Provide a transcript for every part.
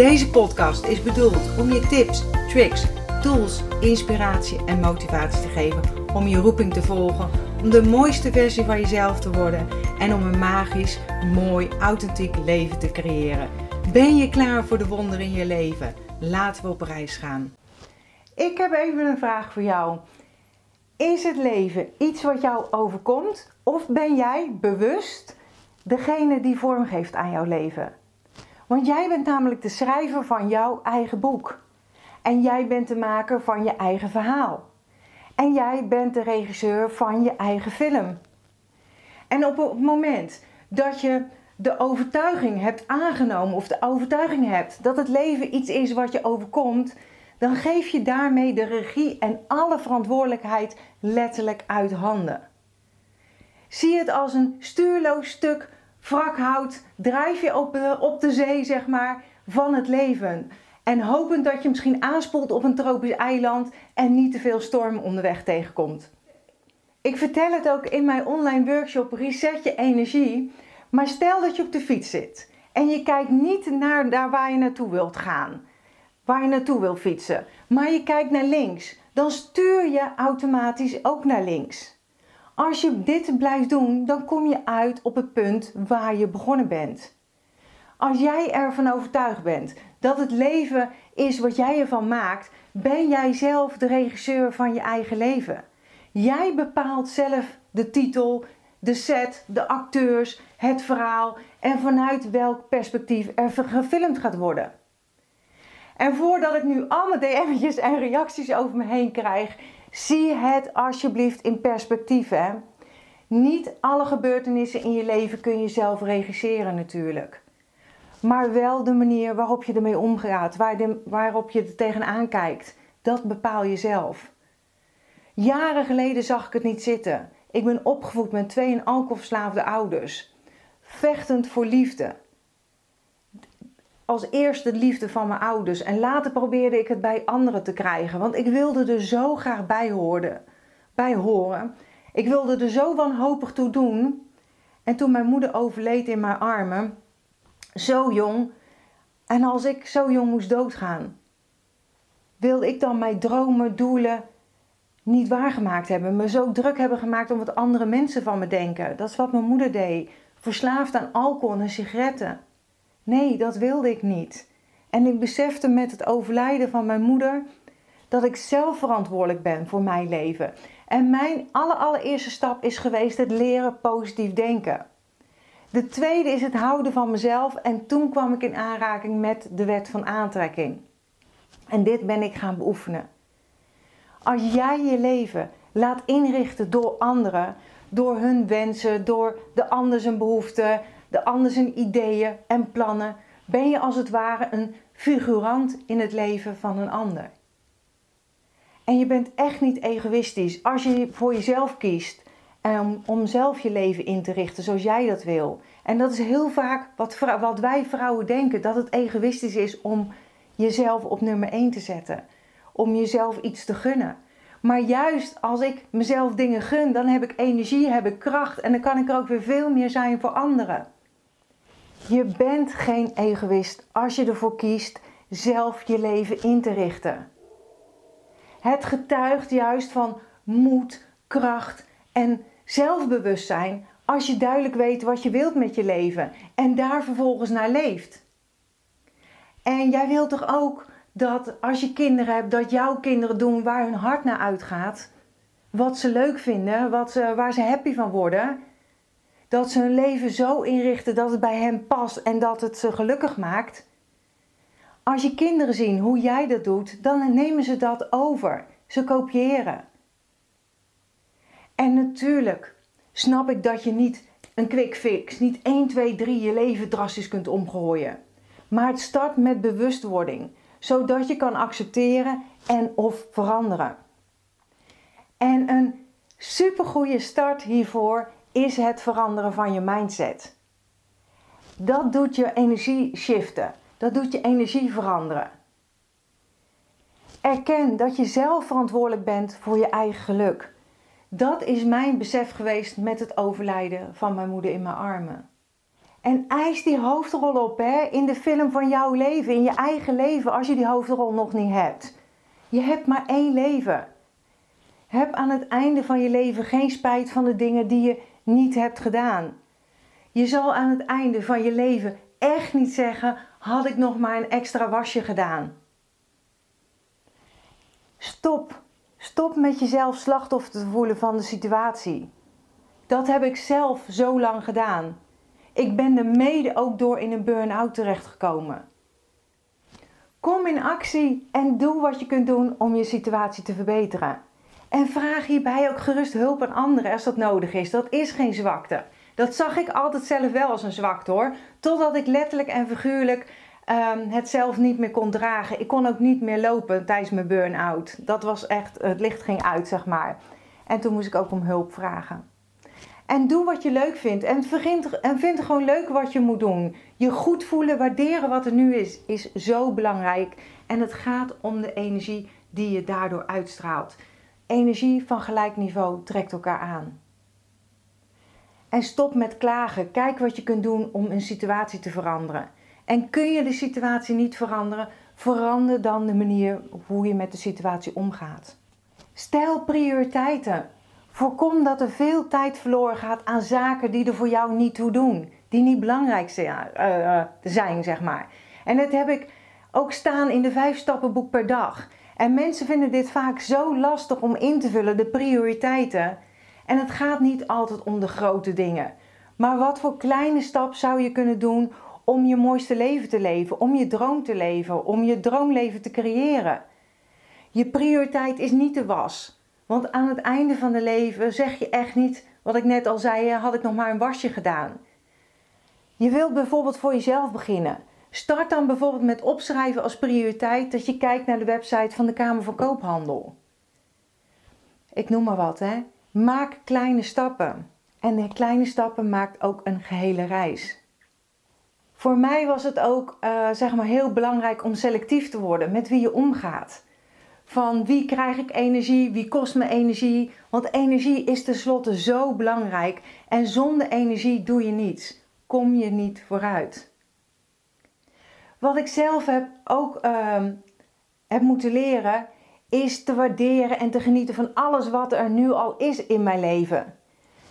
Deze podcast is bedoeld om je tips, tricks, tools, inspiratie en motivatie te geven om je roeping te volgen, om de mooiste versie van jezelf te worden en om een magisch, mooi, authentiek leven te creëren. Ben je klaar voor de wonderen in je leven? Laten we op reis gaan. Ik heb even een vraag voor jou. Is het leven iets wat jou overkomt of ben jij bewust degene die vorm geeft aan jouw leven? Want jij bent namelijk de schrijver van jouw eigen boek. En jij bent de maker van je eigen verhaal. En jij bent de regisseur van je eigen film. En op het moment dat je de overtuiging hebt aangenomen of de overtuiging hebt dat het leven iets is wat je overkomt, dan geef je daarmee de regie en alle verantwoordelijkheid letterlijk uit handen. Zie het als een stuurloos stuk wrakhout drijf je op de, op de zee, zeg maar, van het leven. En hopend dat je misschien aanspoelt op een tropisch eiland en niet te veel stormen onderweg tegenkomt. Ik vertel het ook in mijn online workshop Reset je energie. Maar stel dat je op de fiets zit en je kijkt niet naar daar waar je naartoe wilt gaan, waar je naartoe wilt fietsen, maar je kijkt naar links, dan stuur je automatisch ook naar links. Als je dit blijft doen, dan kom je uit op het punt waar je begonnen bent. Als jij ervan overtuigd bent dat het leven is wat jij ervan maakt, ben jij zelf de regisseur van je eigen leven. Jij bepaalt zelf de titel, de set, de acteurs, het verhaal en vanuit welk perspectief er gefilmd gaat worden. En voordat ik nu allemaal DM'tjes en reacties over me heen krijg, Zie het alsjeblieft in perspectief. Hè? Niet alle gebeurtenissen in je leven kun je zelf regisseren natuurlijk. Maar wel de manier waarop je ermee omgaat, waar de, waarop je er tegenaan kijkt. Dat bepaal je zelf. Jaren geleden zag ik het niet zitten. Ik ben opgevoed met twee alcoholverslaafde ouders. Vechtend voor liefde als eerste de liefde van mijn ouders. En later probeerde ik het bij anderen te krijgen. Want ik wilde er zo graag bij, horen, bij horen. Ik wilde er zo wanhopig toe doen. En toen mijn moeder overleed in mijn armen, zo jong. En als ik zo jong moest doodgaan, wilde ik dan mijn dromen, doelen niet waargemaakt hebben. Me zo druk hebben gemaakt om wat andere mensen van me denken. Dat is wat mijn moeder deed. Verslaafd aan alcohol en sigaretten. Nee, dat wilde ik niet. En ik besefte met het overlijden van mijn moeder dat ik zelf verantwoordelijk ben voor mijn leven. En mijn allereerste stap is geweest het leren positief denken. De tweede is het houden van mezelf en toen kwam ik in aanraking met de wet van aantrekking. En dit ben ik gaan beoefenen. Als jij je leven laat inrichten door anderen, door hun wensen, door de ander zijn behoeften, de ander zijn ideeën en plannen, ben je als het ware een figurant in het leven van een ander. En je bent echt niet egoïstisch als je voor jezelf kiest om, om zelf je leven in te richten zoals jij dat wil. En dat is heel vaak wat, wat wij vrouwen denken: dat het egoïstisch is om jezelf op nummer 1 te zetten, om jezelf iets te gunnen. Maar juist als ik mezelf dingen gun, dan heb ik energie, heb ik kracht en dan kan ik er ook weer veel meer zijn voor anderen. Je bent geen egoïst als je ervoor kiest zelf je leven in te richten. Het getuigt juist van moed, kracht en zelfbewustzijn als je duidelijk weet wat je wilt met je leven en daar vervolgens naar leeft. En jij wilt toch ook dat als je kinderen hebt, dat jouw kinderen doen waar hun hart naar uitgaat, wat ze leuk vinden, wat ze, waar ze happy van worden dat ze hun leven zo inrichten dat het bij hen past en dat het ze gelukkig maakt. Als je kinderen zien hoe jij dat doet, dan nemen ze dat over. Ze kopiëren. En natuurlijk snap ik dat je niet een quick fix, niet 1, 2, 3 je leven drastisch kunt omgooien. Maar het start met bewustwording, zodat je kan accepteren en of veranderen. En een supergoeie start hiervoor is het veranderen van je mindset. Dat doet je energie shiften. Dat doet je energie veranderen. Erken dat je zelf verantwoordelijk bent voor je eigen geluk. Dat is mijn besef geweest met het overlijden van mijn moeder in mijn armen. En eis die hoofdrol op hè, in de film van jouw leven, in je eigen leven, als je die hoofdrol nog niet hebt. Je hebt maar één leven. Heb aan het einde van je leven geen spijt van de dingen die je niet hebt gedaan. Je zal aan het einde van je leven echt niet zeggen: had ik nog maar een extra wasje gedaan. Stop. Stop met jezelf slachtoffer te voelen van de situatie. Dat heb ik zelf zo lang gedaan. Ik ben er mede ook door in een burn-out terechtgekomen. Kom in actie en doe wat je kunt doen om je situatie te verbeteren. En vraag hierbij ook gerust hulp aan anderen als dat nodig is. Dat is geen zwakte. Dat zag ik altijd zelf wel als een zwakte hoor. Totdat ik letterlijk en figuurlijk um, het zelf niet meer kon dragen. Ik kon ook niet meer lopen tijdens mijn burn-out. Dat was echt, het licht ging uit zeg maar. En toen moest ik ook om hulp vragen. En doe wat je leuk vindt. En, en vind gewoon leuk wat je moet doen. Je goed voelen, waarderen wat er nu is, is zo belangrijk. En het gaat om de energie die je daardoor uitstraalt. Energie van gelijk niveau trekt elkaar aan. En stop met klagen. Kijk wat je kunt doen om een situatie te veranderen. En kun je de situatie niet veranderen, verander dan de manier hoe je met de situatie omgaat. Stel prioriteiten. Voorkom dat er veel tijd verloren gaat aan zaken die er voor jou niet toe doen, die niet belangrijk zijn, uh, zijn zeg maar. En dat heb ik ook staan in de vijf stappenboek per dag. En mensen vinden dit vaak zo lastig om in te vullen, de prioriteiten. En het gaat niet altijd om de grote dingen. Maar wat voor kleine stap zou je kunnen doen om je mooiste leven te leven, om je droom te leven, om je droomleven te creëren? Je prioriteit is niet de was. Want aan het einde van de leven zeg je echt niet, wat ik net al zei, had ik nog maar een wasje gedaan. Je wilt bijvoorbeeld voor jezelf beginnen. Start dan bijvoorbeeld met opschrijven als prioriteit dat je kijkt naar de website van de Kamer van Koophandel. Ik noem maar wat, hè. Maak kleine stappen. En kleine stappen maakt ook een gehele reis. Voor mij was het ook uh, zeg maar heel belangrijk om selectief te worden met wie je omgaat. Van wie krijg ik energie, wie kost me energie. Want energie is tenslotte zo belangrijk. En zonder energie doe je niets. Kom je niet vooruit. Wat ik zelf heb ook uh, heb moeten leren, is te waarderen en te genieten van alles wat er nu al is in mijn leven.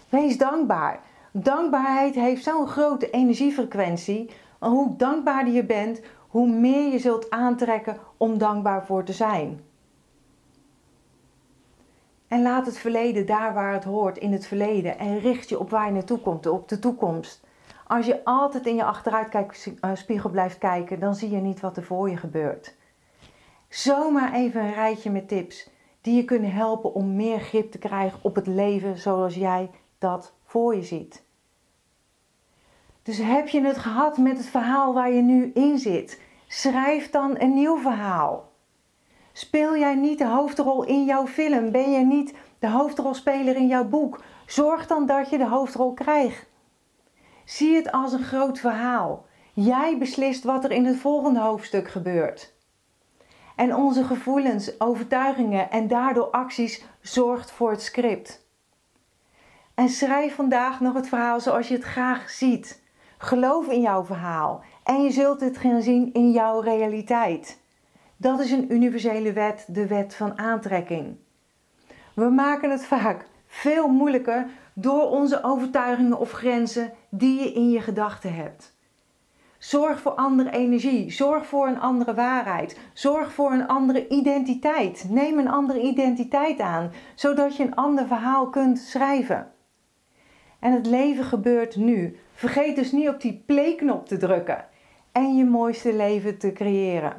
Wees dankbaar. Dankbaarheid heeft zo'n grote energiefrequentie. Hoe dankbaarder je bent, hoe meer je zult aantrekken om dankbaar voor te zijn. En laat het verleden daar waar het hoort, in het verleden. En richt je op waar je naartoe komt, op de toekomst. Als je altijd in je achteruitkijkspiegel blijft kijken, dan zie je niet wat er voor je gebeurt. Zomaar even een rijtje met tips die je kunnen helpen om meer grip te krijgen op het leven zoals jij dat voor je ziet. Dus heb je het gehad met het verhaal waar je nu in zit? Schrijf dan een nieuw verhaal. Speel jij niet de hoofdrol in jouw film? Ben je niet de hoofdrolspeler in jouw boek? Zorg dan dat je de hoofdrol krijgt. Zie het als een groot verhaal. Jij beslist wat er in het volgende hoofdstuk gebeurt. En onze gevoelens, overtuigingen en daardoor acties zorgt voor het script. En schrijf vandaag nog het verhaal zoals je het graag ziet. Geloof in jouw verhaal en je zult het gaan zien in jouw realiteit. Dat is een universele wet, de wet van aantrekking. We maken het vaak veel moeilijker door onze overtuigingen of grenzen die je in je gedachten hebt. Zorg voor andere energie. Zorg voor een andere waarheid. Zorg voor een andere identiteit. Neem een andere identiteit aan, zodat je een ander verhaal kunt schrijven. En het leven gebeurt nu. Vergeet dus niet op die play-knop te drukken en je mooiste leven te creëren.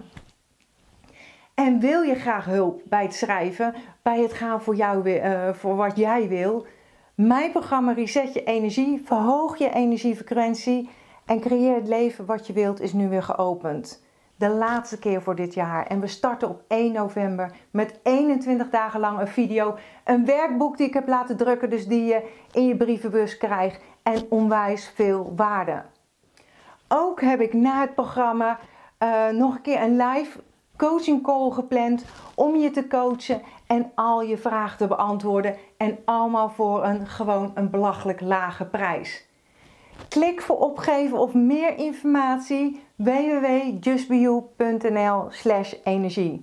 En wil je graag hulp bij het schrijven, bij het gaan voor, jou, uh, voor wat jij wil? Mijn programma Reset je energie, verhoog je energiefrequentie en creëer het leven wat je wilt is nu weer geopend. De laatste keer voor dit jaar. En we starten op 1 november met 21 dagen lang een video. Een werkboek die ik heb laten drukken, dus die je in je brievenbus krijgt. En onwijs veel waarde. Ook heb ik na het programma uh, nog een keer een live coaching call gepland om je te coachen en al je vragen te beantwoorden. En allemaal voor een gewoon een belachelijk lage prijs. Klik voor opgeven of meer informatie www.justbeyou.nl slash energie.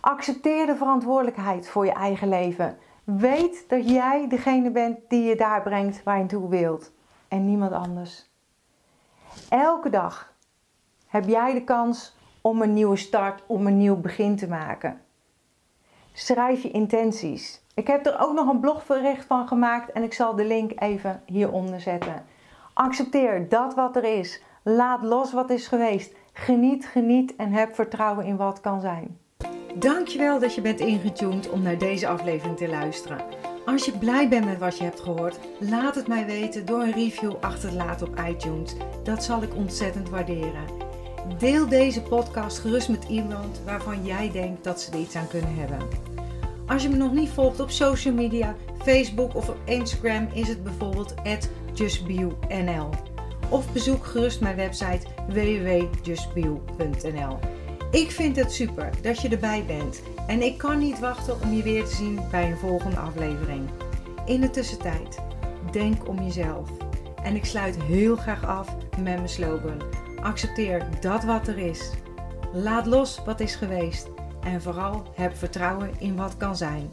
Accepteer de verantwoordelijkheid voor je eigen leven. Weet dat jij degene bent die je daar brengt waar je toe wilt en niemand anders. Elke dag heb jij de kans om een nieuwe start, om een nieuw begin te maken. Schrijf je intenties. Ik heb er ook nog een blogbericht van gemaakt en ik zal de link even hieronder zetten. Accepteer dat wat er is. Laat los wat is geweest. Geniet, geniet en heb vertrouwen in wat kan zijn. Dankjewel dat je bent ingetuned om naar deze aflevering te luisteren. Als je blij bent met wat je hebt gehoord, laat het mij weten door een review achter te laten op iTunes. Dat zal ik ontzettend waarderen. Deel deze podcast gerust met iemand waarvan jij denkt dat ze er iets aan kunnen hebben. Als je me nog niet volgt op social media, Facebook of op Instagram, is het bijvoorbeeld justbio.nl. Of bezoek gerust mijn website www.justbio.nl. Ik vind het super dat je erbij bent en ik kan niet wachten om je weer te zien bij een volgende aflevering. In de tussentijd, denk om jezelf. En ik sluit heel graag af met mijn slogan. Accepteer dat wat er is. Laat los wat is geweest. En vooral heb vertrouwen in wat kan zijn.